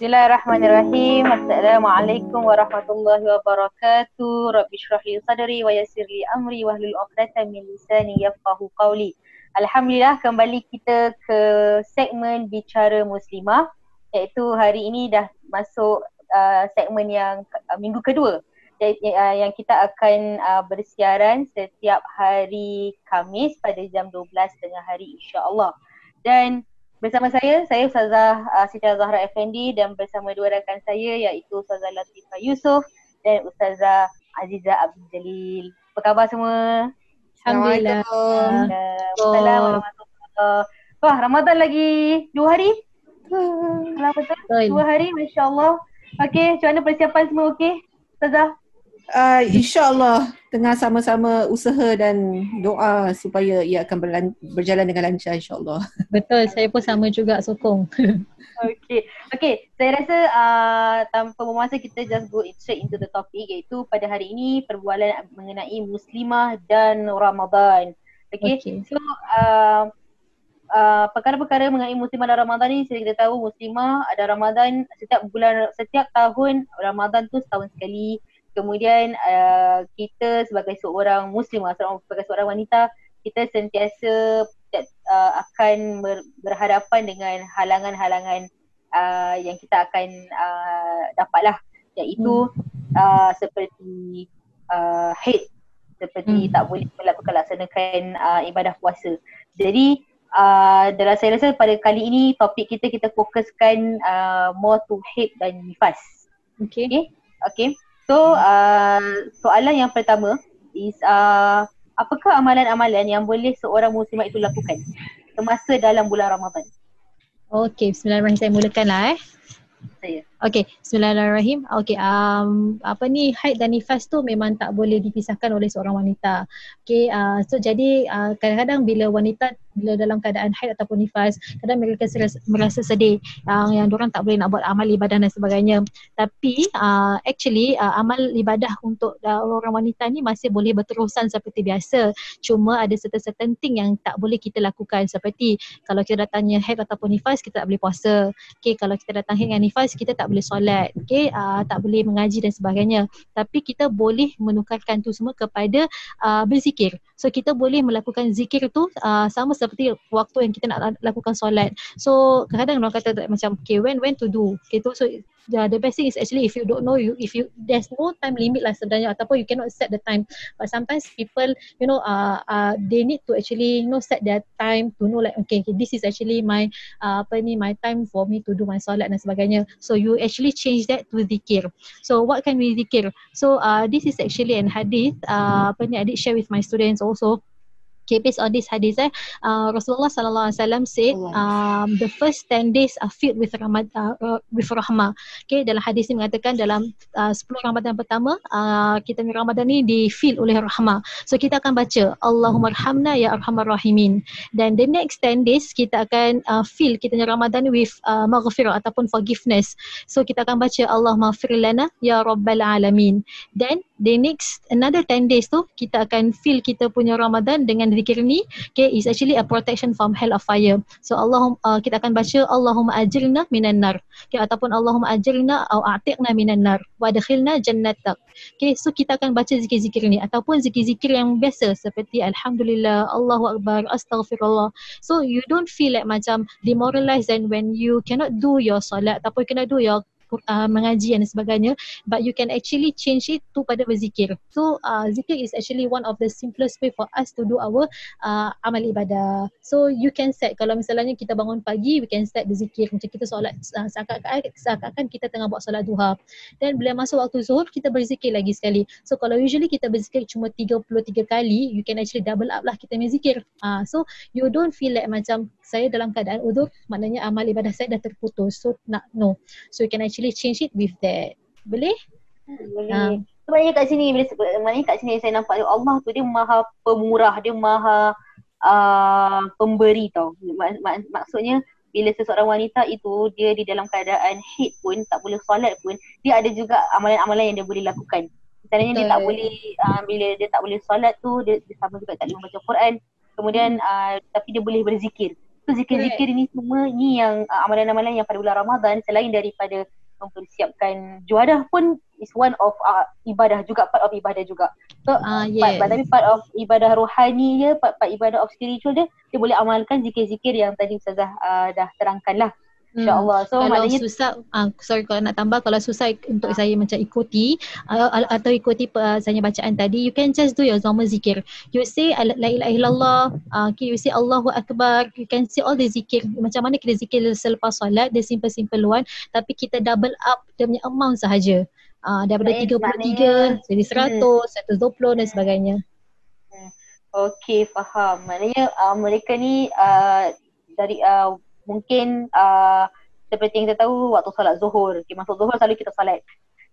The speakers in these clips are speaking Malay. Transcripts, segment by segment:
Bismillahirrahmanirrahim. Assalamualaikum warahmatullahi wabarakatuh. Rabbi syrah li sadri wa yassir li amri wa hlul 'uqdatam min lisani yafqahu qawli. Alhamdulillah kembali kita ke segmen bicara muslimah iaitu hari ini dah masuk uh, segmen yang uh, minggu kedua uh, yang kita akan uh, bersiaran setiap hari Kamis pada jam 12 tengah hari insya-Allah. Dan Bersama saya, saya Ustazah uh, Siti Zahra Effendi dan bersama dua rakan saya iaitu Ustazah Latifah Yusof dan Ustazah Aziza Abdul Jalil. Apa khabar semua? Alhamdulillah. Assalamualaikum warahmatullahi Wah, Ramadan lagi dua hari? Kalau betul? Dua hari, Masya Allah. Okey, macam mana persiapan semua okey? Ustazah? Uh, insyaAllah tengah sama-sama usaha dan doa supaya ia akan berlan- berjalan dengan lancar insyaAllah. Betul, saya pun sama juga sokong. okay, okay. Saya rasa uh, tanpa memasa kita just go straight into the topic iaitu pada hari ini perbualan mengenai Muslimah dan Ramadan. Okay, okay. so uh, Uh, perkara-perkara mengenai muslimah dan Ramadan ni kita tahu muslimah ada Ramadan setiap bulan setiap tahun Ramadan tu setahun sekali kemudian uh, kita sebagai seorang muslim sebagai seorang wanita kita sentiasa uh, akan ber, berhadapan dengan halangan-halangan uh, yang kita akan uh, dapatlah iaitu hmm. uh, seperti uh, hate seperti hmm. tak boleh melakukan laksanakan uh, ibadah puasa. Jadi uh, dalam saya rasa pada kali ini topik kita kita fokuskan uh, more to hate dan nifas. Okay. Okay. okay. So uh, soalan yang pertama is uh, apakah amalan-amalan yang boleh seorang muslimah itu lakukan semasa dalam bulan Ramadan? Okay, bismillahirrahmanirrahim. Saya mulakanlah eh. Saya. Okay, bismillahirrahmanirrahim. Okay, um, apa ni haid dan nifas tu memang tak boleh dipisahkan oleh seorang wanita. Okay, uh, so jadi uh, kadang-kadang bila wanita bila dalam keadaan haid ataupun nifas, kadang mereka merasa sedih yang yang orang tak boleh nak buat amal ibadah dan sebagainya. Tapi uh, actually uh, amal ibadah untuk uh, orang wanita ni masih boleh berterusan seperti biasa. Cuma ada certain-certain thing yang tak boleh kita lakukan seperti kalau kita datangnya haid ataupun nifas kita tak boleh puasa. Okay, kalau kita datang haid dan nifas kita tak boleh solat, okay, uh, tak boleh mengaji dan sebagainya. Tapi kita boleh menukarkan tu semua kepada uh, berzikir. So kita boleh melakukan zikir tu uh, sama seperti waktu yang kita nak lakukan solat. So kadang-kadang orang kata macam okay when when to do. Okay tu so yeah, the best thing is actually if you don't know you if you there's no time limit lah sebenarnya. Ataupun you cannot set the time. But sometimes people you know uh, uh, they need to actually you know set their time to know like okay, okay this is actually my uh, apa ni my time for me to do my solat dan sebagainya. So you actually change that to zikir. So what can we zikir? So uh, this is actually an hadith uh, apa ni I did share with my students also Okay, based on this hadith eh, uh, Rasulullah sallallahu alaihi wasallam said um, the first 10 days are filled with rahmat uh, uh, with rahmah. Okay, dalam hadis ini mengatakan dalam uh, 10 Ramadan pertama uh, kita ni Ramadan ni di fill oleh rahmah. So kita akan baca Allahumma arhamna ya arhamar rahimin. Dan the next 10 days kita akan uh, fill kita ni Ramadan with uh, maghfirah ataupun forgiveness. So kita akan baca Allahumma fir lana ya rabbal alamin. Then the next another 10 days tu kita akan fill kita punya Ramadan dengan zikir ni. Okay is actually a protection from hell of fire. So Allah uh, kita akan baca Allahumma ajirna minan nar. Okay ataupun Allahumma ajirna au a'tiqna minan nar. Wa adkhilna jannatak okay so kita akan baca zikir-zikir ni. Ataupun zikir-zikir yang biasa seperti alhamdulillah Allahu akbar astaghfirullah. So you don't feel like macam demoralized and when you cannot do your solat ataupun cannot do your uh, mengaji dan sebagainya but you can actually change it to pada berzikir. So uh, zikir is actually one of the simplest way for us to do our uh, amal ibadah. So you can set kalau misalnya kita bangun pagi we can set berzikir. Macam kita solat uh, seakan-akan kita tengah buat solat duha. Dan bila masuk waktu zuhur kita berzikir lagi sekali. So kalau usually kita berzikir cuma 33 kali you can actually double up lah kita berzikir uh, so you don't feel like macam saya dalam keadaan udur maknanya amal ibadah saya dah terputus. So nak no. So you can actually change it with that. Boleh? Boleh. Uh. sebenarnya kat sini bila sebenarnya kat sini saya nampak Allah tu dia maha pemurah dia maha uh, pemberi tau. Mak, mak, maksudnya bila seseorang wanita itu dia di dalam keadaan hate pun tak boleh solat pun dia ada juga amalan-amalan yang dia boleh lakukan. Misalnya dia tak boleh uh, bila dia tak boleh solat tu dia, dia sama juga tak boleh membaca Quran. Kemudian uh, tapi dia boleh berzikir So zikir-zikir ini semua ni yang uh, amalan-amalan yang pada bulan Ramadan selain daripada mempersiapkan juadah pun is one of uh, ibadah juga part of ibadah juga. So uh, yes. part, tapi part of ibadah rohani dia, part, part ibadah of spiritual dia, dia boleh amalkan zikir-zikir yang tadi Ustazah uh, dah terangkan lah. InsyaAllah. So kalau maknanya susah, uh, sorry kalau nak tambah, kalau susah untuk saya macam ikuti uh, atau ikuti uh, saya bacaan tadi, you can just do your normal zikir. You say la ilaha illallah, uh, okay, you say Allahu Akbar, you can say all the zikir. Macam mana kita zikir selepas solat, the simple-simple one, tapi kita double up dia punya amount sahaja. Uh, daripada Baik, 33 jadi 100, hmm. 120 dan sebagainya. Hmm. Okay, faham. Maknanya uh, mereka ni uh, dari uh, mungkin uh, seperti yang kita tahu waktu solat zuhur, okay, masuk zuhur selalu kita solat.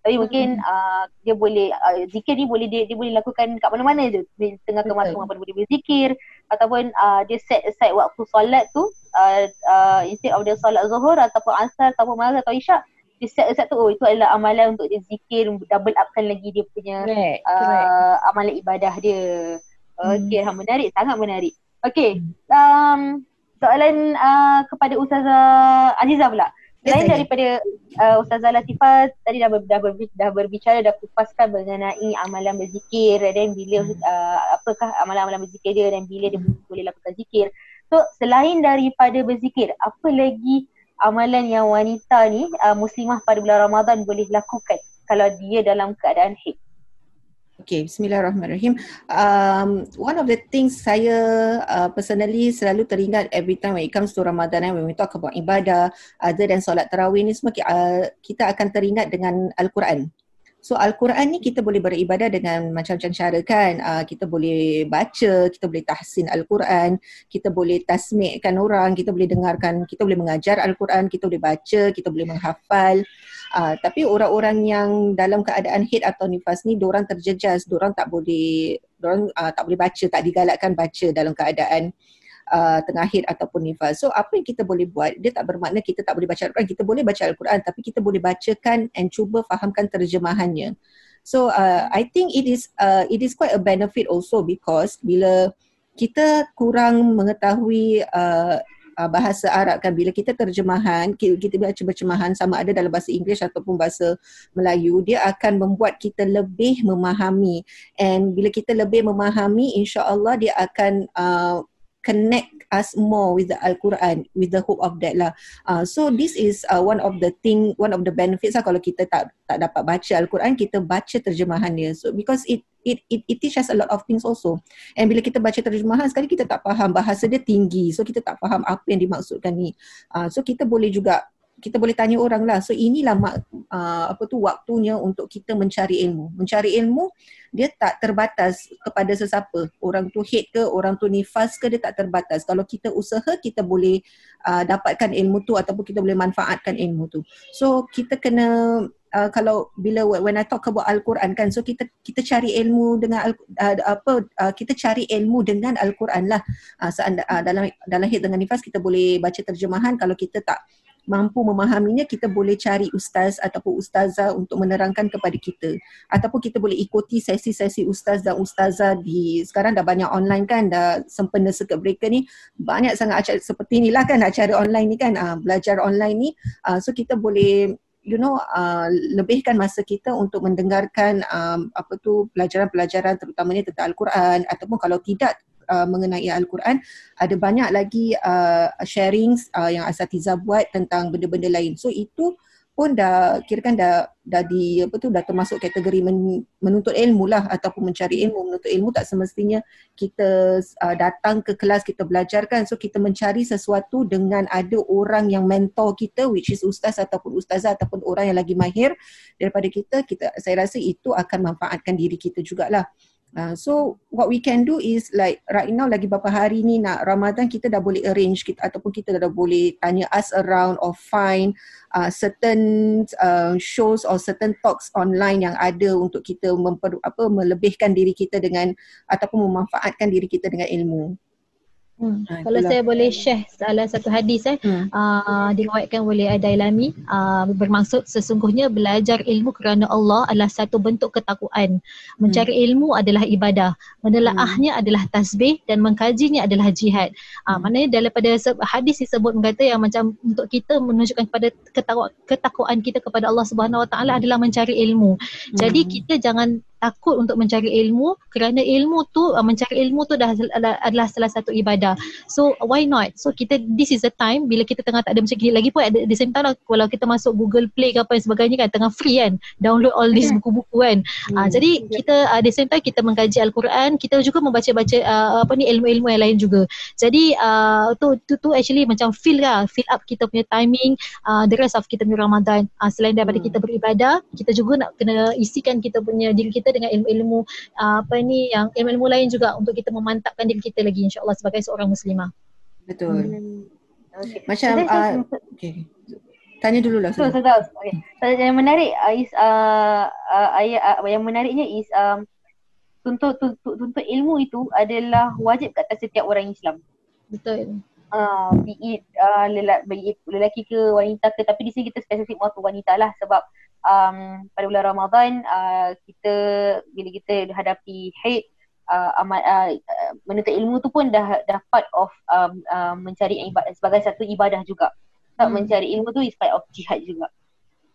Tapi mungkin uh, dia boleh uh, zikir ni boleh dia, dia boleh lakukan kat mana-mana je. Di tengah kemasukan apa boleh berzikir ataupun uh, dia set aside waktu solat tu uh, uh, instead of dia solat zuhur ataupun asar ataupun maghrib atau isyak dia set aside tu oh itu adalah amalan untuk dia zikir double upkan lagi dia punya correct, uh, correct. amalan ibadah dia. Okay, hmm. menarik sangat menarik. Okay, um, soalan uh, kepada Ustazah Aziza pula. Selain yes, daripada uh, Ustazah Latifah tadi dah, ber, dah, ber, dah berbicara, dah kupaskan mengenai amalan berzikir dan bila hmm. uh, apakah amalan-amalan berzikir dia dan bila dia boleh lakukan zikir. So selain daripada berzikir, apa lagi amalan yang wanita ni uh, muslimah pada bulan Ramadan boleh lakukan kalau dia dalam keadaan haid? Okay, Bismillahirrahmanirrahim. Um, one of the things saya uh, personally selalu teringat every time when it comes to Ramadan and when we talk about ibadah, other than solat tarawih ni semua uh, kita akan teringat dengan Al-Quran. So Al-Quran ni kita boleh beribadah dengan macam-macam cara kan. Uh, kita boleh baca, kita boleh tahsin Al-Quran, kita boleh tasmikkan orang, kita boleh dengarkan, kita boleh mengajar Al-Quran, kita boleh baca, kita boleh menghafal. Uh, tapi orang-orang yang dalam keadaan head atau nifas ni orang terjejas, orang tak boleh orang uh, tak boleh baca, tak digalakkan baca dalam keadaan uh, tengah head ataupun nifas. So apa yang kita boleh buat? Dia tak bermakna kita tak boleh baca Al-Quran, kita boleh baca Al-Quran tapi kita boleh bacakan and cuba fahamkan terjemahannya. So uh, I think it is uh, it is quite a benefit also because bila kita kurang mengetahui uh, uh, bahasa Arab kan bila kita terjemahan kita baca terjemahan sama ada dalam bahasa Inggeris ataupun bahasa Melayu dia akan membuat kita lebih memahami. And bila kita lebih memahami insya-Allah dia akan uh, connect us more with the Al-Quran with the hope of that lah. Uh, so this is uh, one of the thing one of the benefits lah kalau kita tak tak dapat baca Al-Quran kita baca terjemahan dia. So because it it it, it teaches a lot of things also. And bila kita baca terjemahan sekali kita tak faham bahasa dia tinggi. So kita tak faham apa yang dimaksudkan ni. Uh, so kita boleh juga kita boleh tanya orang lah. So inilah uh, apa tu waktunya untuk kita mencari ilmu. Mencari ilmu dia tak terbatas kepada sesiapa. Orang tu head ke, orang tu nifas ke dia tak terbatas. Kalau kita usaha kita boleh uh, dapatkan ilmu tu ataupun kita boleh manfaatkan ilmu tu. So kita kena uh, kalau bila when I talk about Al-Quran kan so kita kita cari ilmu dengan uh, apa uh, kita cari ilmu dengan Al-Quran lah. Uh, seanda, uh, dalam dalam head dengan nifas kita boleh baca terjemahan kalau kita tak mampu memahaminya kita boleh cari ustaz ataupun ustazah untuk menerangkan kepada kita. Ataupun kita boleh ikuti sesi-sesi ustaz dan ustazah di sekarang dah banyak online kan dah sempena circuit breaker ni banyak sangat acara seperti inilah kan acara online ni kan uh, belajar online ni. Uh, so kita boleh you know uh, lebihkan masa kita untuk mendengarkan um, apa tu pelajaran-pelajaran terutamanya tentang al-Quran. Ataupun kalau tidak uh, mengenai Al-Quran ada banyak lagi uh, sharings uh, yang Asatiza buat tentang benda-benda lain. So itu pun dah kira kan dah dah di apa tu dah termasuk kategori men, menuntut ilmu lah ataupun mencari ilmu. Menuntut ilmu tak semestinya kita uh, datang ke kelas kita belajarkan so kita mencari sesuatu dengan ada orang yang mentor kita which is ustaz ataupun ustazah ataupun orang yang lagi mahir daripada kita kita saya rasa itu akan manfaatkan diri kita jugalah Uh, so what we can do is like right now lagi beberapa hari ni nak Ramadan kita dah boleh arrange kita ataupun kita dah boleh tanya us around or find uh, certain uh, shows or certain talks online yang ada untuk kita memper, apa melebihkan diri kita dengan ataupun memanfaatkan diri kita dengan ilmu. Hmm. Ha, Kalau saya boleh share salah satu hadis eh hmm. uh, diriwayatkan oleh Adailami uh, bermaksud sesungguhnya belajar ilmu kerana Allah adalah satu bentuk ketakwaan. Mencari hmm. ilmu adalah ibadah, menelaahnya hmm. adalah tasbih dan mengkajinya adalah jihad. Uh, hmm. maknanya daripada hadis disebut berkata yang macam untuk kita menunjukkan kepada ketakwaan kita kepada Allah Subhanahu Wa Taala adalah mencari ilmu. Hmm. Jadi kita jangan takut untuk mencari ilmu kerana ilmu tu uh, mencari ilmu tu dah adalah salah satu ibadah. So why not? So kita this is the time bila kita tengah tak ada macam gini lagi pun at the same time lah, kalau kita masuk Google Play ke apa dan sebagainya kan tengah free kan download all these buku-buku kan. Hmm. Uh, jadi kita uh, at the same time kita mengkaji al-Quran, kita juga membaca-baca uh, apa ni ilmu-ilmu yang lain juga. Jadi uh, tu, tu tu actually macam fill lah, fill up kita punya timing uh, the rest of kita punya Ramadan. Uh, selain daripada hmm. kita beribadah, kita juga nak kena isikan kita punya diri kita kita dengan ilmu-ilmu uh, apa ni yang ilmu-ilmu lain juga untuk kita memantapkan diri kita lagi insyaallah sebagai seorang muslimah. Betul. Hmm. Okay. Macam uh, okay. Tanya dulu lah. Betul, betul. Okay. So, yang menarik uh, is uh, uh, ayat uh, yang menariknya is um, tuntut, tuntut tuntut ilmu itu adalah wajib kat atas setiap orang Islam. Betul. Uh, be it uh, lelaki, lelaki ke wanita ke tapi di sini kita spesifik waktu wanita lah sebab um, pada bulan Ramadan uh, kita bila kita hadapi haid uh, amat uh, menuntut ilmu tu pun dah dah part of um, uh, mencari ibadah sebagai satu ibadah juga. Hmm. Mencari ilmu tu is part of jihad juga.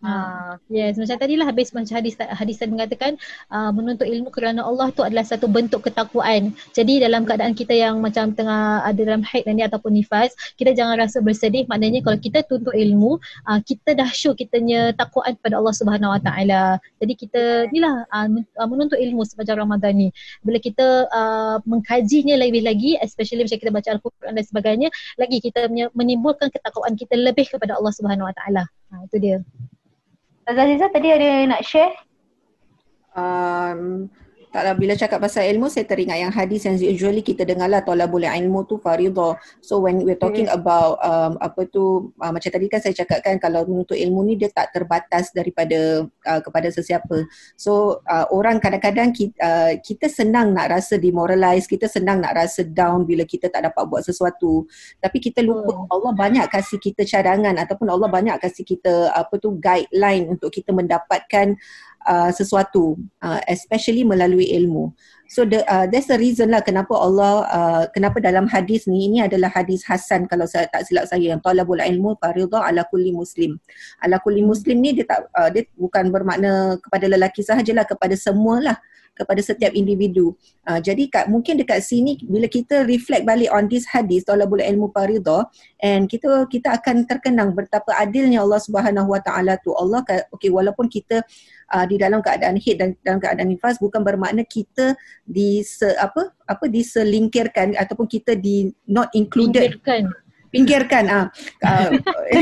Ha. Yes, macam tadi lah habis macam hadis hadis tadi mengatakan uh, menuntut ilmu kerana Allah tu adalah satu bentuk ketakwaan. Jadi dalam keadaan kita yang macam tengah ada dalam haid ni ataupun nifas, kita jangan rasa bersedih. Maknanya kalau kita tuntut ilmu, uh, kita dah show kitanya takwaan kepada Allah Subhanahu Wa Taala. Jadi kita inilah uh, menuntut ilmu sepanjang Ramadan ni. Bila kita uh, mengkajinya lebih lagi, especially macam kita baca Al-Quran dan sebagainya, lagi kita menimbulkan ketakwaan kita lebih kepada Allah Subhanahu Wa Taala. Ha, itu dia. Aziza tadi ada nak share? Um, taklah bila cakap pasal ilmu saya teringat yang hadis yang usually kita dengar lah talabul ilmu tu faridah. So when we're talking mm. about um, apa tu uh, macam tadi kan saya cakap kan kalau menuntut ilmu ni dia tak terbatas daripada uh, kepada sesiapa. So uh, orang kadang-kadang kita, uh, kita senang nak rasa demoralize, kita senang nak rasa down bila kita tak dapat buat sesuatu. Tapi kita lupa mm. Allah banyak kasih kita cadangan ataupun Allah banyak kasih kita apa tu guideline untuk kita mendapatkan uh, sesuatu uh, especially melalui ilmu. So the, uh, that's the reason lah kenapa Allah uh, kenapa dalam hadis ni ini adalah hadis hasan kalau saya tak silap saya yang talabul ilmu faridah ala kulli muslim. Ala kulli muslim ni dia tak uh, dia bukan bermakna kepada lelaki sahajalah kepada semualah kepada setiap individu. Uh, jadi kat, mungkin dekat sini bila kita reflect balik on this hadis talabul ilmu faridah and kita kita akan terkenang betapa adilnya Allah Subhanahu Wa Taala tu. Allah okay walaupun kita uh, di dalam keadaan hid dan dalam keadaan nifas bukan bermakna kita di apa apa diselingkirkan ataupun kita di not included. Pinggirkan pinggirkan ah. Uh,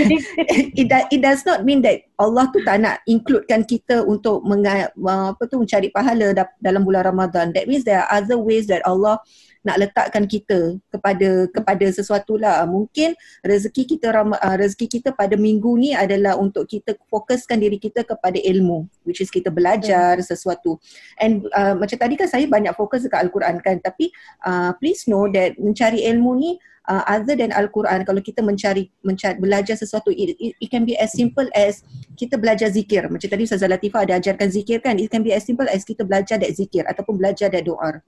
it, it does not mean that Allah tu tak nak includekan kita untuk menga, apa tu mencari pahala dalam bulan Ramadan. That means there are other ways that Allah nak letakkan kita kepada kepada sesuatu lah. Mungkin rezeki kita uh, rezeki kita pada minggu ni adalah untuk kita fokuskan diri kita kepada ilmu which is kita belajar hmm. sesuatu. And uh, macam tadi kan saya banyak fokus dekat al-Quran kan tapi uh, please know that mencari ilmu ni uh, other than Al-Quran kalau kita mencari, mencari belajar sesuatu it, it, it can be as simple as kita belajar zikir. Macam tadi Ustazah Latifah ada ajarkan zikir kan it can be as simple as kita belajar that zikir ataupun belajar that doa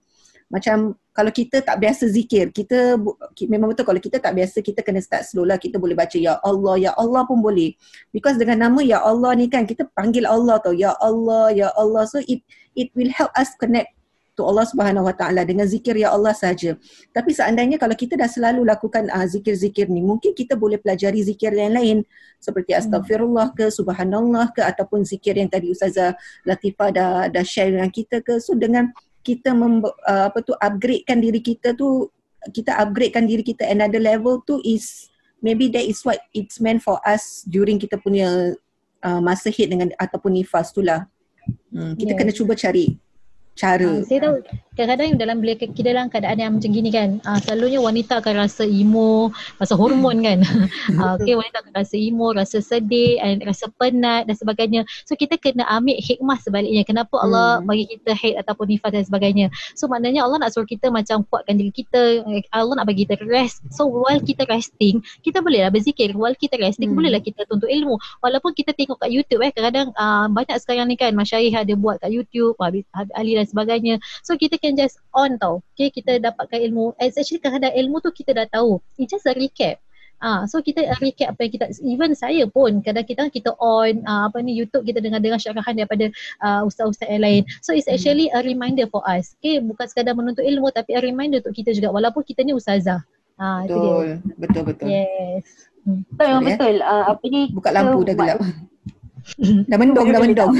macam kalau kita tak biasa zikir kita memang betul kalau kita tak biasa kita kena start slow lah kita boleh baca ya Allah ya Allah pun boleh because dengan nama ya Allah ni kan kita panggil Allah tau ya Allah ya Allah so it it will help us connect to Allah Subhanahu Wa Taala dengan zikir ya Allah saja. Tapi seandainya kalau kita dah selalu lakukan uh, zikir-zikir ni, mungkin kita boleh pelajari zikir yang lain seperti hmm. astagfirullah ke subhanallah ke ataupun zikir yang tadi Ustazah Latifah dah dah share dengan kita ke. So dengan kita mem, uh, apa tu upgradekan diri kita tu kita upgradekan diri kita another level tu is maybe that is what it's meant for us during kita punya uh, masa hit dengan ataupun nifas tu lah. Hmm, kita yeah. kena cuba cari cara. Uh, saya tahu kadang-kadang dalam bila kita dalam keadaan yang macam gini kan, uh, selalunya wanita akan rasa emo, rasa hormon kan. uh, okay, wanita akan rasa emo, rasa sedih, and rasa penat dan sebagainya. So kita kena ambil hikmah sebaliknya. Kenapa Allah hmm. bagi kita hate ataupun nifas dan sebagainya. So maknanya Allah nak suruh kita macam kuatkan diri kita. Allah nak bagi kita rest. So while kita resting, kita bolehlah berzikir. While kita resting, hmm. bolehlah kita tuntut ilmu. Walaupun kita tengok kat YouTube eh, kadang-kadang uh, banyak sekarang ni kan masyarakat ada buat kat YouTube, Habib Ali dan sebagainya. So kita can just on tau. Okay, kita dapatkan ilmu. As actually kadang ilmu tu kita dah tahu. It's just a recap. Ah, so kita recap apa yang kita even saya pun kadang kita kita on uh, apa ni YouTube kita dengar-dengar syarahan daripada uh, ustaz-ustaz yang lain. So it's actually a reminder for us. Okay, bukan sekadar menuntut ilmu tapi a reminder untuk kita juga walaupun kita ni ustazah. Ah, betul. Betul betul. Yes. Hmm. Betul memang betul. Uh, apa ni? Buka lampu dah gelap. dah mendung dah mendung.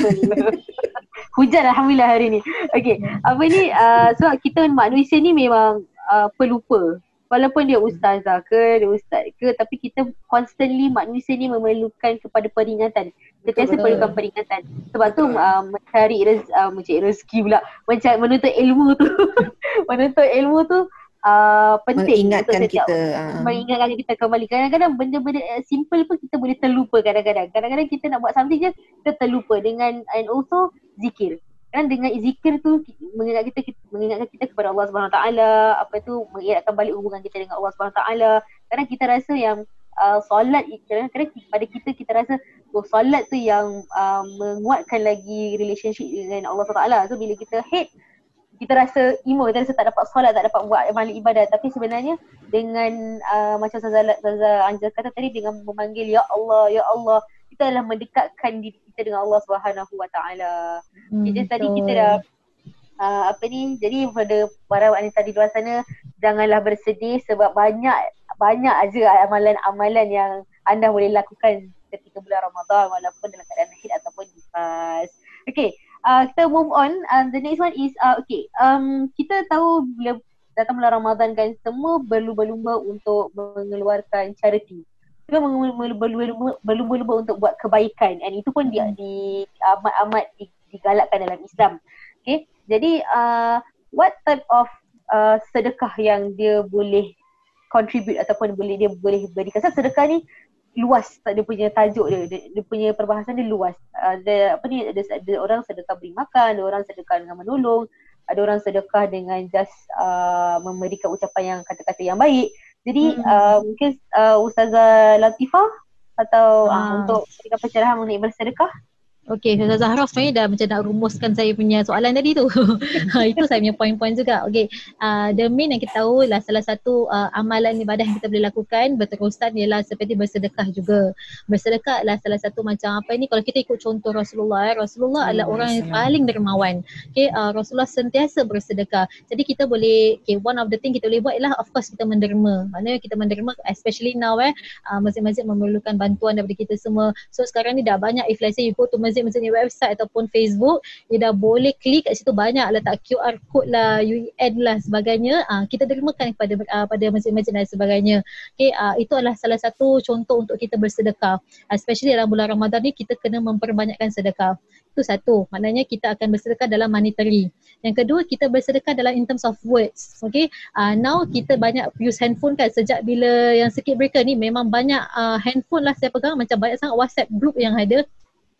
Hujan alhamdulillah hari ni. Okay, apa ni uh, sebab kita manusia ni memang uh, pelupa. Walaupun dia ustazah ke, dia ustaz ke tapi kita constantly manusia ni memerlukan kepada peringatan. Sentiasa perlukan peringatan. Sebab tu uh, mencari rez, uh, mencari rezeki pula, mencari menuntut ilmu tu. menuntut ilmu tu uh, penting mengingatkan untuk kita uh. mengingatkan kita kembali. Kadang-kadang benda-benda simple pun kita boleh terlupa kadang-kadang. Kadang-kadang kita nak buat something je kita terlupa. Dengan and also zikir. Kan dengan zikir tu mengingat kita, mengingatkan kita kepada Allah Subhanahu taala. Apa tu mengingatkan balik hubungan kita dengan Allah Subhanahu taala. Kadang kita rasa yang uh, solat kadang-kadang pada kita kita rasa oh solat tu yang uh, menguatkan lagi relationship dengan Allah Subhanahu taala. So bila kita hate kita rasa emo, kita rasa tak dapat solat, tak dapat buat amal ibadat. Tapi sebenarnya dengan uh, macam Saza, Saza Anjel kata tadi dengan memanggil Ya Allah, Ya Allah, kita adalah mendekatkan diri kita dengan Allah Subhanahu Wa Taala. Hmm, jadi tadi kita dah uh, apa ni, jadi pada para wanita di luar sana janganlah bersedih sebab banyak banyak aja amalan-amalan yang anda boleh lakukan ketika bulan Ramadan walaupun dalam keadaan haid ataupun nifas. Okay, uh, kita move on. Uh, the next one is uh, okay. Um, kita tahu bila datang bulan Ramadan kan semua berlumba-lumba untuk mengeluarkan charity. Kita berlumba-lumba untuk buat kebaikan and itu pun dia di amat-amat digalakkan dalam Islam. Okay. Jadi uh, what type of uh, sedekah yang dia boleh contribute ataupun boleh dia boleh berikan. sedekah ni luas tak dia punya tajuk dia, dia, dia punya perbahasan dia luas. Ada apa ni ada, ada orang sedekah beri makan ada orang sedekah dengan menolong ada orang sedekah dengan just uh, memberikan ucapan yang kata-kata yang baik. Jadi hmm. uh, mungkin uh, ustazah Latifah atau uh, untuk berikan pencerahan mengenai bersedekah Okay, Ustazah Zahra sebenarnya dah macam nak rumuskan saya punya soalan tadi tu. Ha, itu saya punya poin-poin juga. Okay, uh, the main yang kita tahu lah salah satu uh, amalan ibadah yang kita boleh lakukan berterusan ialah seperti bersedekah juga. Bersedekah adalah salah satu macam apa ni, kalau kita ikut contoh Rasulullah, eh, Rasulullah adalah orang yang paling dermawan. Okay, uh, Rasulullah sentiasa bersedekah. Jadi kita boleh, okay, one of the thing kita boleh buat ialah of course kita menderma. Maknanya kita menderma especially now eh, uh, masjid-masjid memerlukan bantuan daripada kita semua. So sekarang ni dah banyak if let's say you go to masjid-masjid ni website ataupun Facebook dia dah boleh klik kat situ banyak letak QR code lah UN lah sebagainya. Uh, kita dermakan kepada uh, pada masjid-masjid dan sebagainya. Okay, uh, itu adalah salah satu contoh untuk kita bersedekah. Especially dalam bulan Ramadan ni kita kena memperbanyakkan sedekah. Itu satu. Maknanya kita akan bersedekah dalam monetary. Yang kedua kita bersedekah dalam in terms of words. Okay uh, now kita banyak use handphone kan. Sejak bila yang circuit breaker ni memang banyak uh, handphone lah saya pegang. Macam banyak sangat WhatsApp group yang ada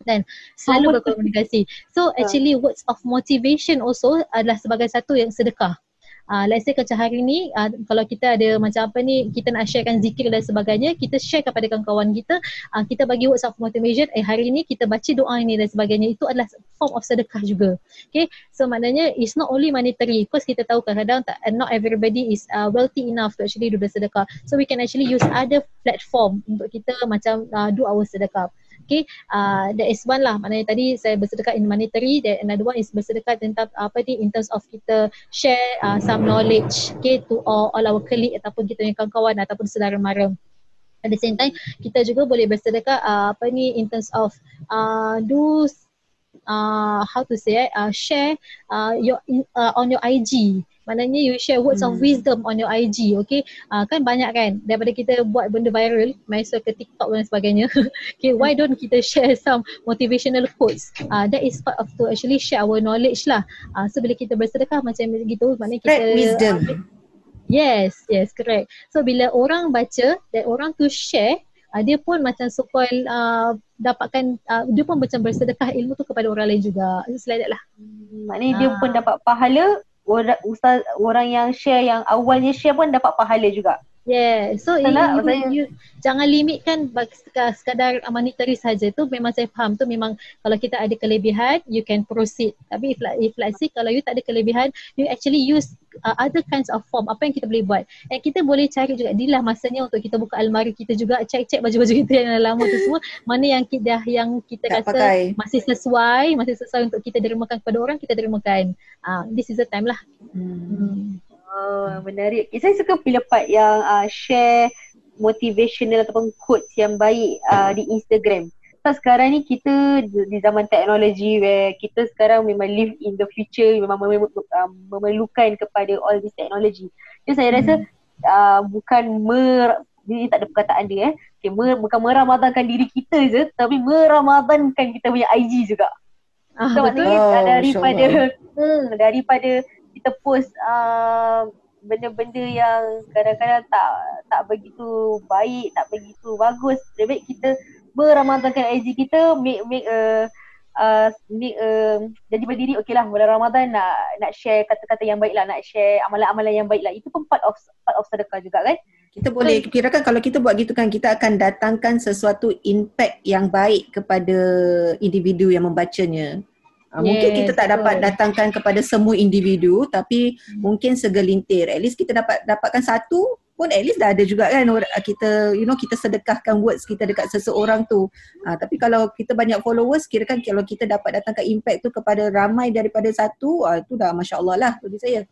dan selalu berkomunikasi. So actually words of motivation also adalah sebagai satu yang sedekah. Uh, let's say macam hari ni uh, kalau kita ada macam apa ni kita nak sharekan zikir dan sebagainya kita share kepada kawan-kawan kita uh, kita bagi words of motivation eh hari ni kita baca doa ini dan sebagainya. Itu adalah form of sedekah juga. Okay? So maknanya it's not only monetary. Because kita tahu kadang-kadang tak, not everybody is uh, wealthy enough to actually do the sedekah. So we can actually use other platform untuk kita macam uh, do our sedekah Okay, uh, that is one lah. Maknanya tadi saya bersedekah in monetary. Then another one is bersedekah tentang apa ni in terms of kita share uh, some knowledge okay, to all, all our colleague ataupun kita punya kawan-kawan ataupun saudara mara. At the same time, kita juga boleh bersedekah uh, apa ni in terms of uh, do uh, how to say uh, share uh, your uh, on your IG maknanya you share words hmm. of wisdom on your IG okay? Uh, kan banyak kan daripada kita buat benda viral masuk ke TikTok dan sebagainya. Okay why don't kita share some motivational quotes? Uh, that is part of to actually share our knowledge lah. Uh, so bila kita bersedekah macam gitu maknanya kita Spread wisdom. uh, yes yes correct. So bila orang baca dan orang tu share uh, dia pun macam so called uh, dapatkan uh, dia pun macam bersedekah ilmu tu kepada orang lain juga. It's like that lah. Hmm, maknanya uh. dia pun dapat pahala orang ustaz orang yang share yang awalnya share pun dapat pahala juga Yeah, so you, you, you, jangan limitkan sekadar monetary saja. Tu memang saya faham. Tu memang kalau kita ada kelebihan you can proceed. Tapi if like, if let's say kalau you tak ada kelebihan you actually use uh, other kinds of form. Apa yang kita boleh buat? And kita boleh cari juga inilah masanya untuk kita buka almari kita juga. Cek-cek baju-baju kita yang lama tu semua. Mana yang kita yang kita tak rasa pakai. masih sesuai masih sesuai untuk kita dermakan kepada orang kita dermakan. Uh, this is the time lah. Hmm. Oh, menarik. Okay, saya suka bila part yang uh, share motivational ataupun quotes yang baik uh, di Instagram. So sekarang ni kita di zaman teknologi where kita sekarang memang live in the future memang uh, memerlukan kepada all this technology. Jadi saya rasa hmm. uh, bukan mer ini tak ada perkataan dia eh. Okay, mer, bukan meramadankan diri kita je tapi meramadankan kita punya IG juga. Ah, so, betul. Oh, daripada hmm, daripada kita post uh, benda-benda yang kadang-kadang tak tak begitu baik, tak begitu bagus. Lebih baik kita beramalkan IG kita make make a uh, make a jadi berdiri okey lah bulan Ramadan nak nak share kata-kata yang baik lah, nak share amalan-amalan yang baik lah. Itu pun part of part of sedekah juga kan? Kita boleh so, kirakan kalau kita buat gitu kan kita akan datangkan sesuatu impact yang baik kepada individu yang membacanya. Uh, yes, mungkin kita tak dapat datangkan kepada semua individu tapi hmm. mungkin segelintir. At least kita dapat dapatkan satu pun at least dah ada juga kan ah, kita you know kita sedekahkan words kita dekat seseorang tu. Uh, tapi kalau kita banyak followers kira kan kalau kita dapat datangkan impact tu kepada ramai daripada satu uh, itu dah masya-Allah lah bagi saya.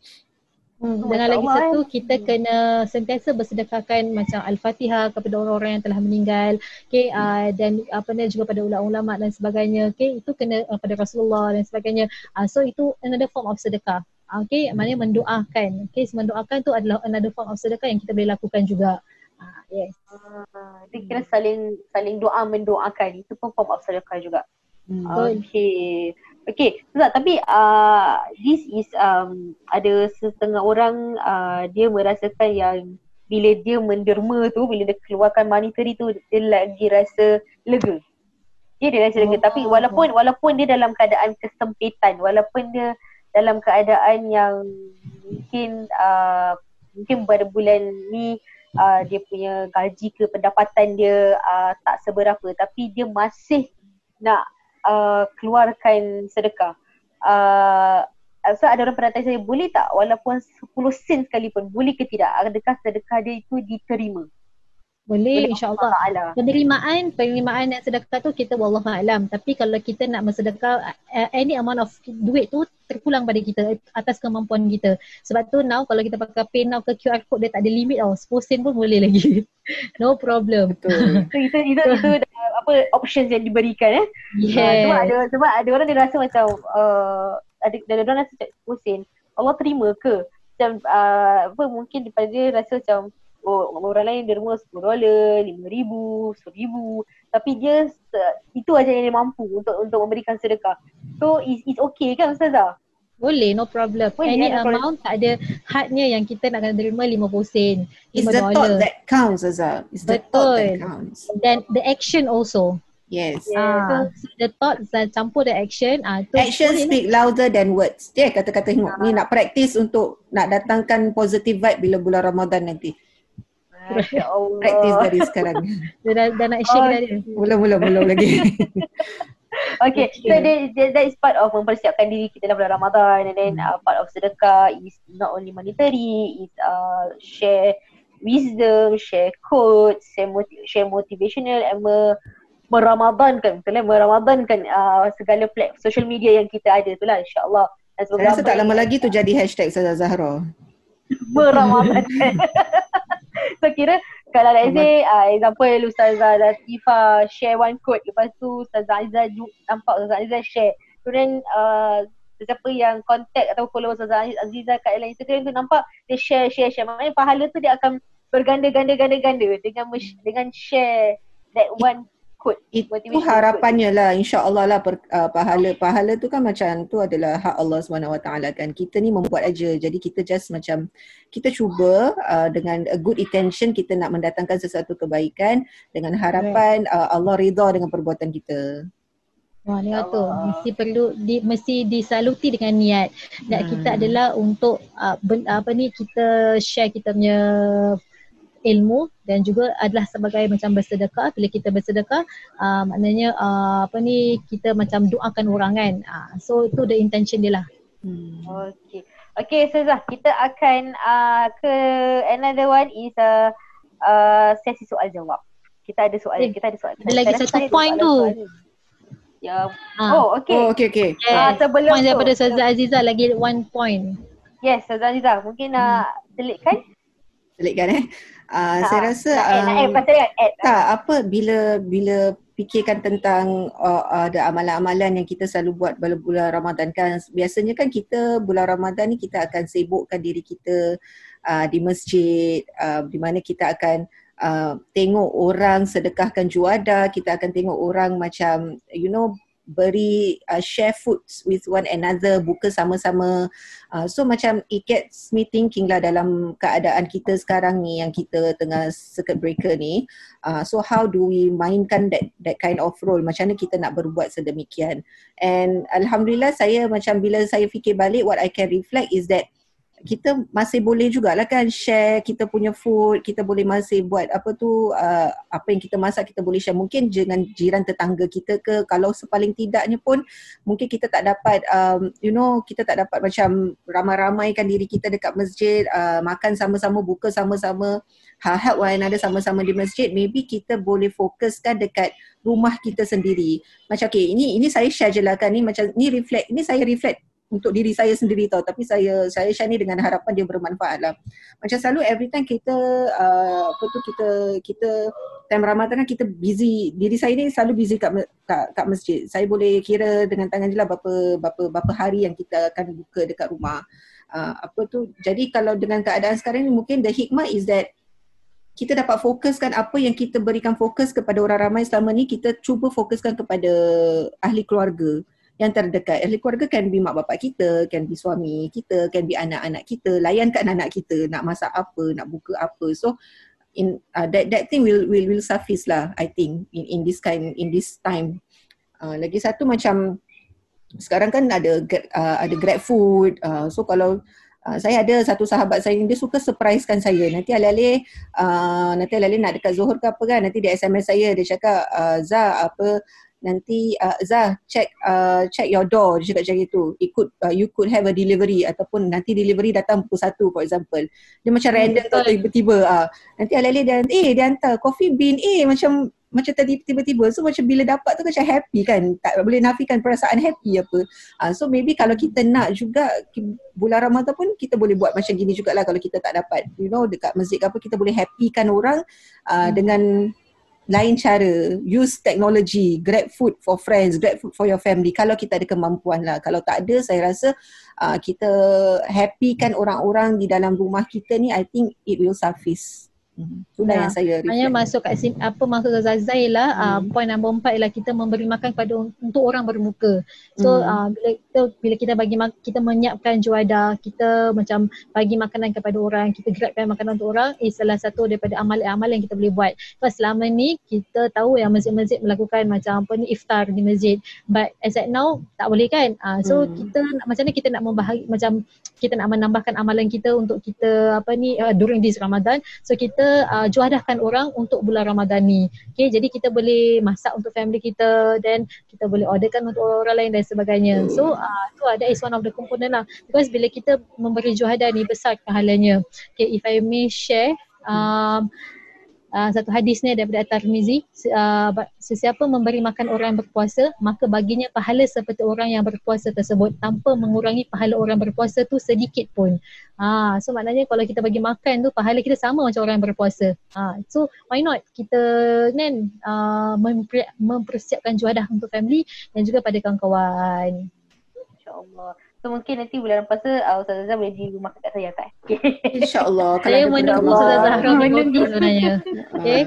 Hmm, dengan lagi satu kita kena sentiasa bersedekahkan macam al-Fatihah kepada orang-orang yang telah meninggal. Okay, uh, dan apa ni juga pada ulama-ulama dan sebagainya. Okay, itu kena uh, pada Rasulullah dan sebagainya. Uh, so itu another form of sedekah. Okay, maknanya mendoakan. Okay, mendoakan tu adalah another form of sedekah yang kita boleh lakukan juga. Uh, yes. Uh, kira saling saling doa mendoakan. Itu pun form of sedekah juga. Hmm. Okay. Okay, Ustaz, tapi uh, this is um, ada setengah orang uh, dia merasakan yang bila dia menderma tu, bila dia keluarkan monetary tu, dia lagi rasa lega. Dia dia rasa lega. Oh. Tapi walaupun walaupun dia dalam keadaan kesempitan, walaupun dia dalam keadaan yang mungkin uh, mungkin pada bulan ni uh, dia punya gaji ke pendapatan dia uh, tak seberapa tapi dia masih nak uh, keluarkan sedekah. Uh, so ada orang pernah tanya saya, boleh tak walaupun 10 sen sekalipun, boleh ke tidak? Adakah sedekah dia itu diterima? Boleh, boleh insyaAllah. Penerimaan, penerimaan yang sedekah tu kita wallah alam. Tapi kalau kita nak bersedekah, uh, any amount of duit tu terpulang pada kita atas kemampuan kita. Sebab tu now kalau kita pakai pay now ke QR code dia tak ada limit tau. 10 sen pun boleh lagi. no problem. Betul. so, itu, itu, itu, itu apa options yang diberikan eh. Yes. Uh, sebab ada sebab ada orang dia rasa macam uh, ada ada orang rasa pusing. Allah terima ke? Macam uh, apa mungkin daripada dia rasa macam orang lain dia rumah 10 dolar, 5 ribu, 10 ribu tapi dia itu aja yang dia mampu untuk untuk memberikan sedekah. So it's, it's okay kan Ustazah? Boleh, no problem. Boleh, Any no amount problem. tak ada hadnya yang kita nak kena terima 50 sen, 5 It's the thought that counts, Azhar. It's the Betul. thought that counts. Then the action also. Yes. Ah, so the thought dan campur the action. Ah, tu action speak ni. louder than words. Dia kata-kata tengok. Ah. Ni nak practice untuk nak datangkan positive vibe bila bulan Ramadan nanti. Masya Allah. Practice dari sekarang. dia dah, dah nak shake oh. dah dia. Belum, belum lagi. okay, okay. so that, that, that is part of mempersiapkan diri kita dalam bulan Ramadan and then uh, part of sedekah is not only monetary, is uh, share wisdom, share quotes, share, motiv- share motivational and me- meramadankan, betul lah, meramadankan uh, segala plat- social media yang kita ada tu lah insyaAllah. Saya rasa tak lama lagi tu jadi hashtag Sada Zahra. meramadankan. So kira kalau let's say uh, example Ustazah Latifah share one quote. Lepas tu Ustazah Aizah nampak Ustazah Aizah share. So then uh, sesiapa yang contact atau follow Ustazah Aziza kat dalam Instagram tu nampak dia share share share. Maknanya pahala tu dia akan berganda-ganda-ganda-ganda dengan dengan share that one quote. Itu harapannya lah insya-Allah lah per, uh, pahala pahala tu kan macam tu adalah hak Allah SWT kan. Kita ni membuat aja. Jadi kita just macam kita cuba uh, dengan a good intention kita nak mendatangkan sesuatu kebaikan dengan harapan uh, Allah redha dengan perbuatan kita. Wah, ni tu mesti perlu di, mesti disaluti dengan niat. Dan hmm. kita adalah untuk uh, ben, apa ni kita share kita punya ilmu dan juga adalah sebagai macam bersedekah bila kita bersedekah uh, maknanya uh, apa ni kita macam doakan orang kan uh, so itu the intention dia lah hmm. okay okay Sezah kita akan uh, ke another one is a uh, uh, sesi soal jawab kita ada soal eh, kita ada soal ada lagi satu point tu Ya. Ha. Oh, okay. Oh, okay, okay. Yes. Uh, sebelum point tu. daripada Sazah Aziza lagi one point. Yes, Sazah Aziza. Mungkin nak uh, selitkan? Selitkan eh. Uh, saya rasa um, add, add, add, add. tak apa bila bila fikirkan tentang uh, ada amalan-amalan yang kita selalu buat pada bulan Ramadan kan biasanya kan kita bulan Ramadan ni kita akan sibukkan diri kita uh, di masjid uh, di mana kita akan uh, tengok orang sedekahkan juada kita akan tengok orang macam you know beri uh, share foods with one another buka sama-sama. Uh, so macam it gets me thinking lah dalam keadaan kita sekarang ni yang kita tengah circuit breaker ni. Uh, so how do we mainkan that that kind of role? Macam mana kita nak berbuat sedemikian? And alhamdulillah saya macam bila saya fikir balik what I can reflect is that kita masih boleh jugalah kan share kita punya food, kita boleh masih buat apa tu uh, apa yang kita masak kita boleh share. Mungkin dengan jiran tetangga kita ke kalau sepaling tidaknya pun mungkin kita tak dapat um, you know kita tak dapat macam ramai-ramaikan diri kita dekat masjid uh, makan sama-sama buka sama-sama help one another sama-sama di masjid maybe kita boleh fokuskan dekat rumah kita sendiri. Macam okay ini ini saya share je lah kan ni macam ni reflect ini saya reflect untuk diri saya sendiri tau. Tapi saya saya share ni dengan harapan dia bermanfaat lah. Macam selalu every time kita uh, apa tu kita kita time Ramadan kan kita busy. Diri saya ni selalu busy kat, kat, kat masjid. Saya boleh kira dengan tangan je lah berapa, berapa, berapa hari yang kita akan buka dekat rumah. Uh, apa tu. Jadi kalau dengan keadaan sekarang ni mungkin the hikmah is that kita dapat fokuskan apa yang kita berikan fokus kepada orang ramai selama ni kita cuba fokuskan kepada ahli keluarga yang terdekat. Ahli keluarga kan be mak bapak kita, kan be suami kita, kan be anak-anak kita, layankan anak kita nak masak apa, nak buka apa. So in uh, that that thing will will will suffice lah I think in in this kind in this time. Uh, lagi satu macam sekarang kan ada uh, ada grab food. Uh, so kalau Uh, saya ada satu sahabat saya dia suka surprisekan saya. Nanti alih-alih uh, nanti alih-alih nak dekat Zuhur ke apa kan nanti dia SMS saya dia cakap uh, Zah apa nanti uh, Zah check uh, check your door. Dia cakap macam itu it could uh, you could have a delivery ataupun nanti delivery datang pukul satu for example. Dia macam hmm, random tau tiba-tiba uh, nanti alih-alih dia eh dia hantar coffee bean. Eh macam macam tadi tiba-tiba. So macam bila dapat tu macam happy kan? Tak boleh nafikan perasaan happy apa. Uh, so maybe kalau kita nak juga bulan Ramadan pun kita boleh buat macam gini jugalah kalau kita tak dapat. You know dekat masjid ke apa kita boleh happykan orang uh, hmm. dengan lain cara use technology grab food for friends grab food for your family. Kalau kita ada kemampuan lah. Kalau tak ada saya rasa uh, kita happykan orang-orang di dalam rumah kita ni I think it will suffice Hmm. Itulah yang saya Hanya masuk kat sini, apa maksud Zazai lah, hmm. uh, point number empat ialah kita memberi makan kepada untuk orang bermuka. So hmm. uh, bila kita bila kita bagi kita menyiapkan juada, kita macam bagi makanan kepada orang, kita grabkan makanan untuk orang, is salah satu daripada amal-amal yang kita boleh buat. So selama ni kita tahu yang masjid-masjid melakukan macam apa ni iftar di masjid. But as at now tak boleh kan? Uh, so hmm. kita macam mana kita nak membahagi macam kita nak menambahkan amalan kita untuk kita apa ni uh, during this Ramadan. So kita kita uh, juadahkan orang untuk bulan Ramadan ni. Okay, jadi kita boleh masak untuk family kita dan kita boleh orderkan untuk orang lain dan sebagainya. So uh, tu ada is one of the component lah. Because bila kita memberi juhadah ni besar pahalanya. Okay, if I may share, um, uh, satu hadis ni daripada At-Tirmizi uh, sesiapa memberi makan orang yang berpuasa maka baginya pahala seperti orang yang berpuasa tersebut tanpa mengurangi pahala orang berpuasa tu sedikit pun. Ah uh, so maknanya kalau kita bagi makan tu pahala kita sama macam orang yang berpuasa. Ah uh, so why not kita kan uh, mempersiapkan juadah untuk family dan juga pada kawan-kawan. Insya-Allah. So mungkin nanti bulan puasa uh, Ustazah Zah boleh di rumah kat saya kan. Okay. InsyaAllah. Saya menunggu Ustazah Zahra roti sebenarnya. Okay.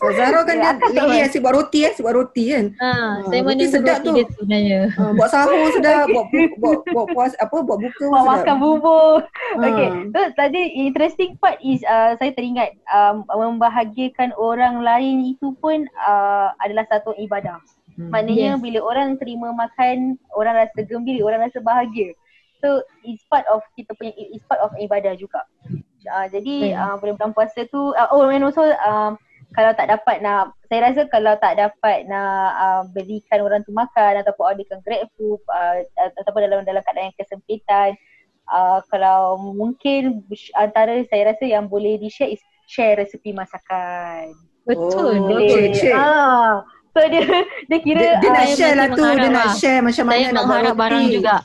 Ustazah Zahra kan dia lagi asyik buat roti eh, buat roti kan. Ha, saya menunggu sedap roti tu. dia sebenarnya. Ha, buat sahur sedap, buat buat buat puas apa buat buka buat makan bubur. Ha. Okay. So tadi interesting part is uh, saya teringat um, membahagiakan orang lain itu pun uh, adalah satu ibadah. Hmm. Maknanya yes. bila orang terima makan, orang rasa gembira, orang rasa bahagia. So it's part of kita punya it's part of ibadah juga. Uh, jadi uh, bulan-bulan puasa tu uh, oh and also um, kalau tak dapat nak saya rasa kalau tak dapat nak uh, berikan orang tu makan ataupun orderkan grab food uh, ataupun dalam dalam keadaan yang kesempitan uh, kalau mungkin antara saya rasa yang boleh di-share is share resepi masakan. Betul. Oh, betul. Ah, So dia dia kira dia, dia nak share lah tu, dia nak share macam mana nak mengharap barang juga.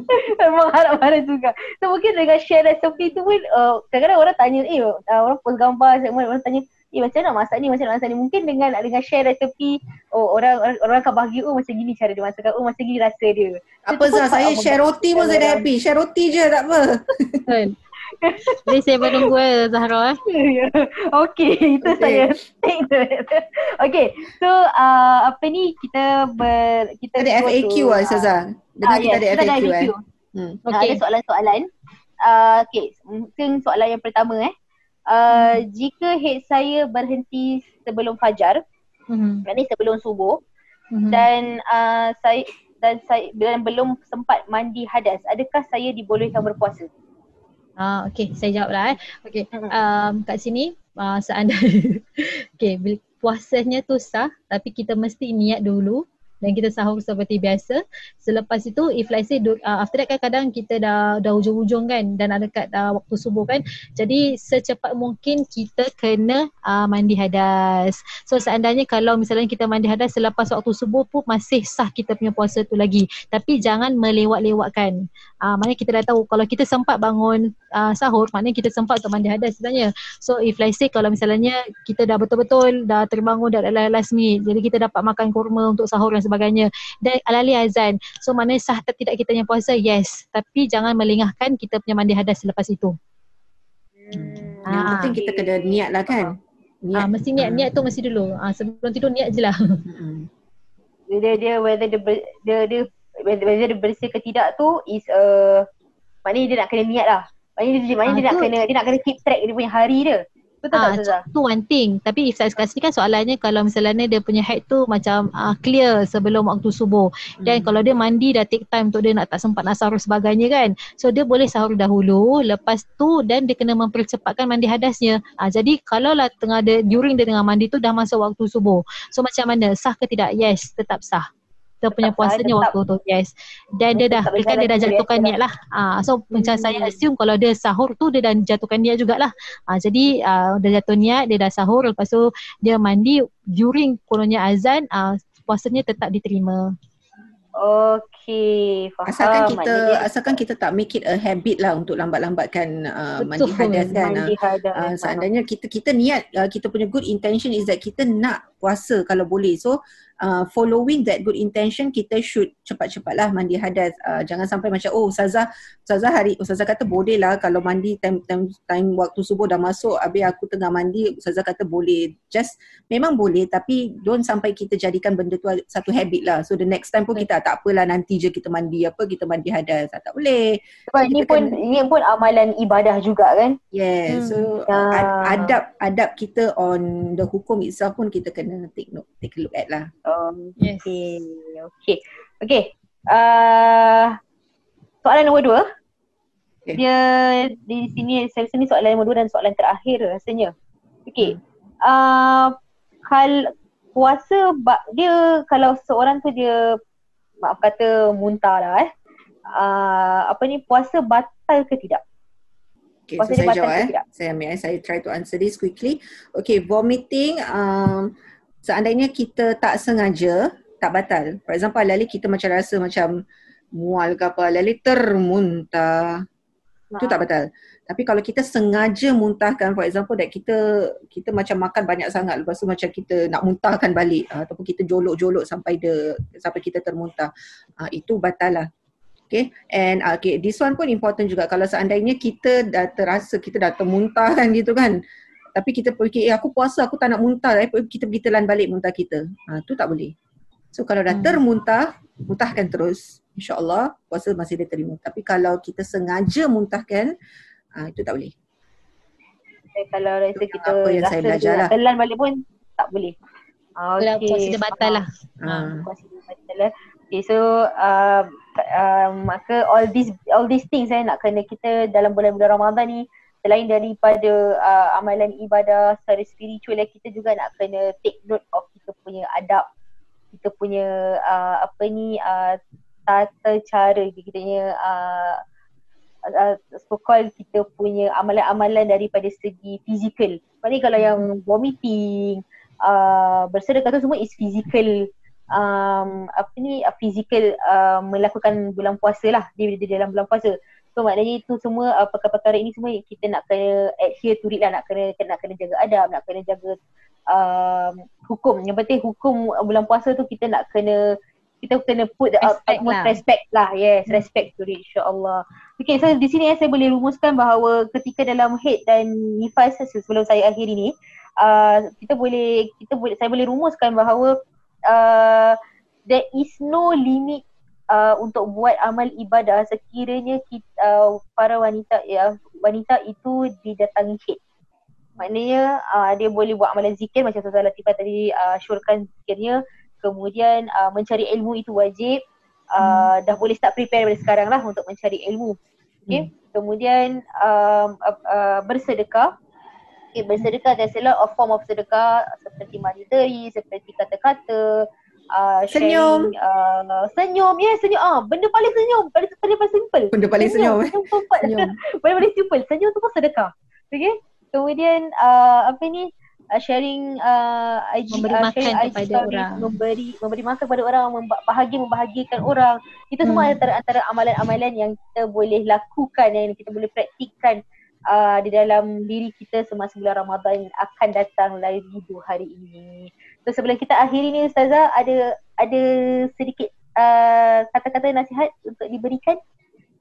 mengharap barang juga. So mungkin dengan share resepi tu pun uh, kadang-kadang orang tanya, eh uh, orang post gambar segmen orang tanya, eh macam mana masak ni, macam mana masak ni. Mungkin dengan dengan share resepi, oh orang orang, orang akan bahagia, oh macam gini cara dia masak, oh macam gini rasa dia. Apa Zah, saya share roti pun saya dah happy. Share roti je tak apa. Jadi saya menunggu eh Zahra eh. okay, itu okay. saya Okay, so uh, apa ni kita ber kita ada FAQ lah Saza. Dengar uh, kita, yes, ada kita FAQ, ada FAQ eh. Hmm. Okay. Ada soalan-soalan. Uh, okay, mungkin soalan yang pertama eh. Uh, hmm. Jika head saya berhenti sebelum fajar, hmm. maknanya sebelum subuh hmm. dan uh, saya dan saya dan belum sempat mandi hadas, adakah saya dibolehkan berpuasa? Ah, okay, saya jawab lah eh. Okay, um, kat sini uh, seandainya, okay, puasanya tu sah tapi kita mesti niat dulu dan kita sahur seperti biasa. Selepas itu if let's say uh, after that kan kadang kita dah dah hujung-hujung kan dan ada kat uh, waktu subuh kan. Jadi secepat mungkin kita kena uh, mandi hadas. So seandainya kalau misalnya kita mandi hadas selepas waktu subuh pun masih sah kita punya puasa tu lagi. Tapi jangan melewat-lewatkan. Uh, maknanya kita dah tahu kalau kita sempat bangun uh, sahur maknanya kita sempat untuk mandi hadas sebenarnya. So if let's say kalau misalnya kita dah betul-betul dah terbangun dah last minute jadi kita dapat makan kurma untuk sahur dan sebagainya. Dan alali azan. So mana sah atau tidak kita yang puasa? Yes. Tapi jangan melengahkan kita punya mandi hadas selepas itu. Hmm. yang penting kita kena niat lah kan? Niat. Ah, mesti niat. Niat tu mesti dulu. Ah, sebelum tidur niat je lah. Hmm. dia dia whether dia dia, dia whether dia bersih ke tidak tu is uh, maknanya dia nak kena niat lah. Maknanya dia, maknanya ah, dia nak kena dia nak kena keep track dia punya hari dia Betul tak Ustazah? Tu one thing. Tapi if saya kasih kan soalannya kalau misalnya dia punya head tu macam uh, clear sebelum waktu subuh. Dan hmm. kalau dia mandi dah take time untuk dia nak tak sempat nak sahur sebagainya kan. So dia boleh sahur dahulu. Lepas tu dan dia kena mempercepatkan mandi hadasnya. Uh, jadi kalau lah tengah dia, during dia tengah mandi tu dah masuk waktu subuh. So macam mana? Sah ke tidak? Yes, tetap sah kita punya puasanya waktu tu yes dan dia dah kan dia dah jatuhkan niat lah uh, so hmm. macam saya assume kalau dia sahur tu dia dah jatuhkan niat jugalah uh, jadi uh, dah jatuh niat dia dah sahur lepas tu dia mandi during kononnya azan uh, puasanya tetap diterima Okay, faham. Asalkan kita Maknanya asalkan kita tak make it a habit lah untuk lambat-lambatkan uh, mandi hadas kan. Mandi hadas. Uh, seandainya kita kita niat uh, kita punya good intention is that kita nak puasa kalau boleh. So uh, following that good intention kita should cepat-cepatlah mandi hadas. Uh, jangan sampai macam oh ustazah ustazah hari ustazah kata boleh lah kalau mandi time time time waktu subuh dah masuk habis aku tengah mandi ustazah kata boleh. Just memang boleh tapi don't sampai kita jadikan benda tu satu habit lah. So the next time pun kita tak apalah nanti je kita mandi apa kita mandi hadas. Tak boleh. Sebab ini pun kena, ini pun amalan ibadah juga kan? Yeah hmm. so uh, adab adab kita on the hukum itself pun kita kena take note take a look at lah Um, yes. Okay. Okay. Okay. Uh, soalan nombor dua. Okay. Dia di sini, saya rasa ni soalan nombor dua dan soalan terakhir rasanya. Okay. Uh, hal puasa, dia kalau seorang tu dia maaf kata muntah lah eh. Uh, apa ni puasa batal ke tidak? Okay, puasa so saya jawab eh. Saya ambil eh. Saya try to answer this quickly. Okay, vomiting. Um, seandainya kita tak sengaja tak batal. For example lalu kita macam rasa macam mual ke apa lalu termuntah. Itu tak batal. Tapi kalau kita sengaja muntahkan for example that kita kita macam makan banyak sangat lepas tu macam kita nak muntahkan balik uh, ataupun kita jolok-jolok sampai de sampai kita termuntah uh, itu batal lah. Okay, and uh, okay, this one pun important juga. Kalau seandainya kita dah terasa kita dah termuntah kan gitu kan. Tapi kita fikir, eh aku puasa aku tak nak muntah, eh, kita pergi telan balik muntah kita. Ha, tu tak boleh. So kalau dah hmm. termuntah, muntahkan terus. InsyaAllah puasa masih diterima. Tapi kalau kita sengaja muntahkan, ha, itu tak boleh. Eh, kalau rasa kita apa yang rasa saya belajar lah. telan balik pun tak boleh. Okay. Puasa dia batal lah. Ha. Puasa dia batal lah. Okay, so uh, uh, maka all these all these things eh, nak kena kita dalam bulan-bulan Ramadan ni selain daripada uh, amalan ibadah secara spiritual kita juga nak kena take note of kita punya adab kita punya uh, apa ni uh, tata cara kita punya uh, uh, so called kita punya amalan-amalan daripada segi fizikal. Maksudnya kalau yang vomiting, uh, bersedekah tu semua is physical um, apa ni uh, physical uh, melakukan bulan puasa lah di, di dalam bulan puasa. So maknanya itu semua uh, perkara-perkara ini semua kita nak kena adhere to it lah nak kena nak kena jaga adab, nak kena jaga um, hukum. Yang penting hukum bulan puasa tu kita nak kena kita kena put the respect utmost lah. respect lah. Yes, hmm. respect to it insya-Allah. Okay, so di sini eh, saya boleh rumuskan bahawa ketika dalam head dan nifas sebelum saya akhiri ni, uh, kita boleh kita boleh saya boleh rumuskan bahawa uh, there is no limit uh, untuk buat amal ibadah sekiranya kita, uh, para wanita ya wanita itu didatangi syed. Maknanya uh, dia boleh buat amalan zikir macam Tuan Latifah tadi uh, syurkan zikirnya kemudian uh, mencari ilmu itu wajib uh, hmm. dah boleh start prepare dari sekarang lah untuk mencari ilmu. Okay. Hmm. Kemudian um, uh, uh, bersedekah Okay, bersedekah there's a lot of form of sedekah seperti monetary, seperti kata-kata, uh, senyum. uh, senyum, ya yeah, senyum. Ah, benda paling senyum, paling paling, paling simple. Benda paling senyum. Senyum, senyum, senyum. paling paling simple. Senyum tu pun sedekah. Okay. Kemudian uh, apa ni? Uh, sharing uh, IG, memberi uh, makan IG kepada story, orang memberi memberi makan kepada orang membahagia membahagiakan orang itu hmm. semua antara antara amalan-amalan yang kita boleh lakukan yang kita boleh praktikkan uh, di dalam diri kita semasa bulan Ramadan akan datang lagi dua hari ini. So sebelum kita akhiri ni Ustazah ada ada sedikit uh, kata-kata nasihat untuk diberikan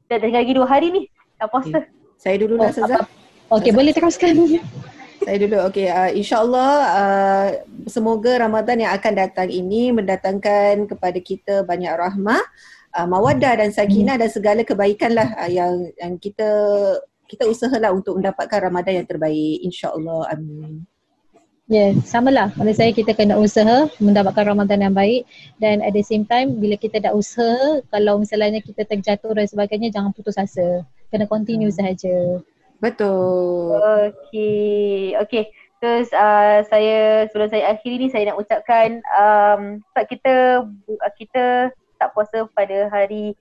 dan tinggal lagi dua hari ni tak puasa. Okay. Saya dulu lah Ustazah. Okey boleh teruskan. Saya dulu okey uh, insyaallah uh, semoga Ramadan yang akan datang ini mendatangkan kepada kita banyak rahmah uh, mawaddah dan sakinah hmm. dan segala kebaikan lah uh, yang yang kita kita usahalah untuk mendapatkan Ramadan yang terbaik insya-Allah amin. Ya, yeah, samalah. Pada saya kita kena usaha mendapatkan Ramadan yang baik dan at the same time bila kita dah usaha kalau misalnya kita terjatuh dan sebagainya jangan putus asa. Kena continue hmm. sahaja. Betul. Okey. Okey. Terus uh, saya sebelum saya akhiri ni saya nak ucapkan um, kita kita tak puasa pada hari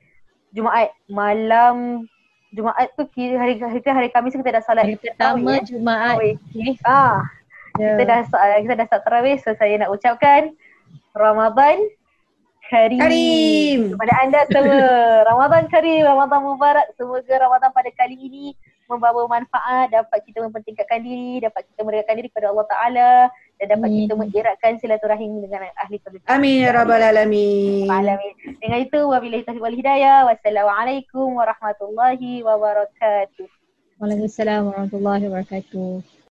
Jumaat malam Jumaat tu kira hari hari, hari Khamis kita dah salat hari pertama ya? Jumaat. Okay. Ah. Yeah. Kita dah kita dah start tarawih so saya nak ucapkan Ramadan Karim. Karim. Kepada anda semua. Ramadan Karim, Ramadan Mubarak. Semoga Ramadan pada kali ini membawa manfaat, dapat kita mempertingkatkan diri, dapat kita merdekakan diri kepada Allah Ta'ala dan dapat Amin. kita mengeratkan silaturahim dengan ahli kebenaran. Amin ya rabbal alamin. Alamin. Dengan itu wabillahi taufiq wal hidayah. Wassalamualaikum warahmatullahi wabarakatuh. Waalaikumsalam warahmatullahi wabarakatuh.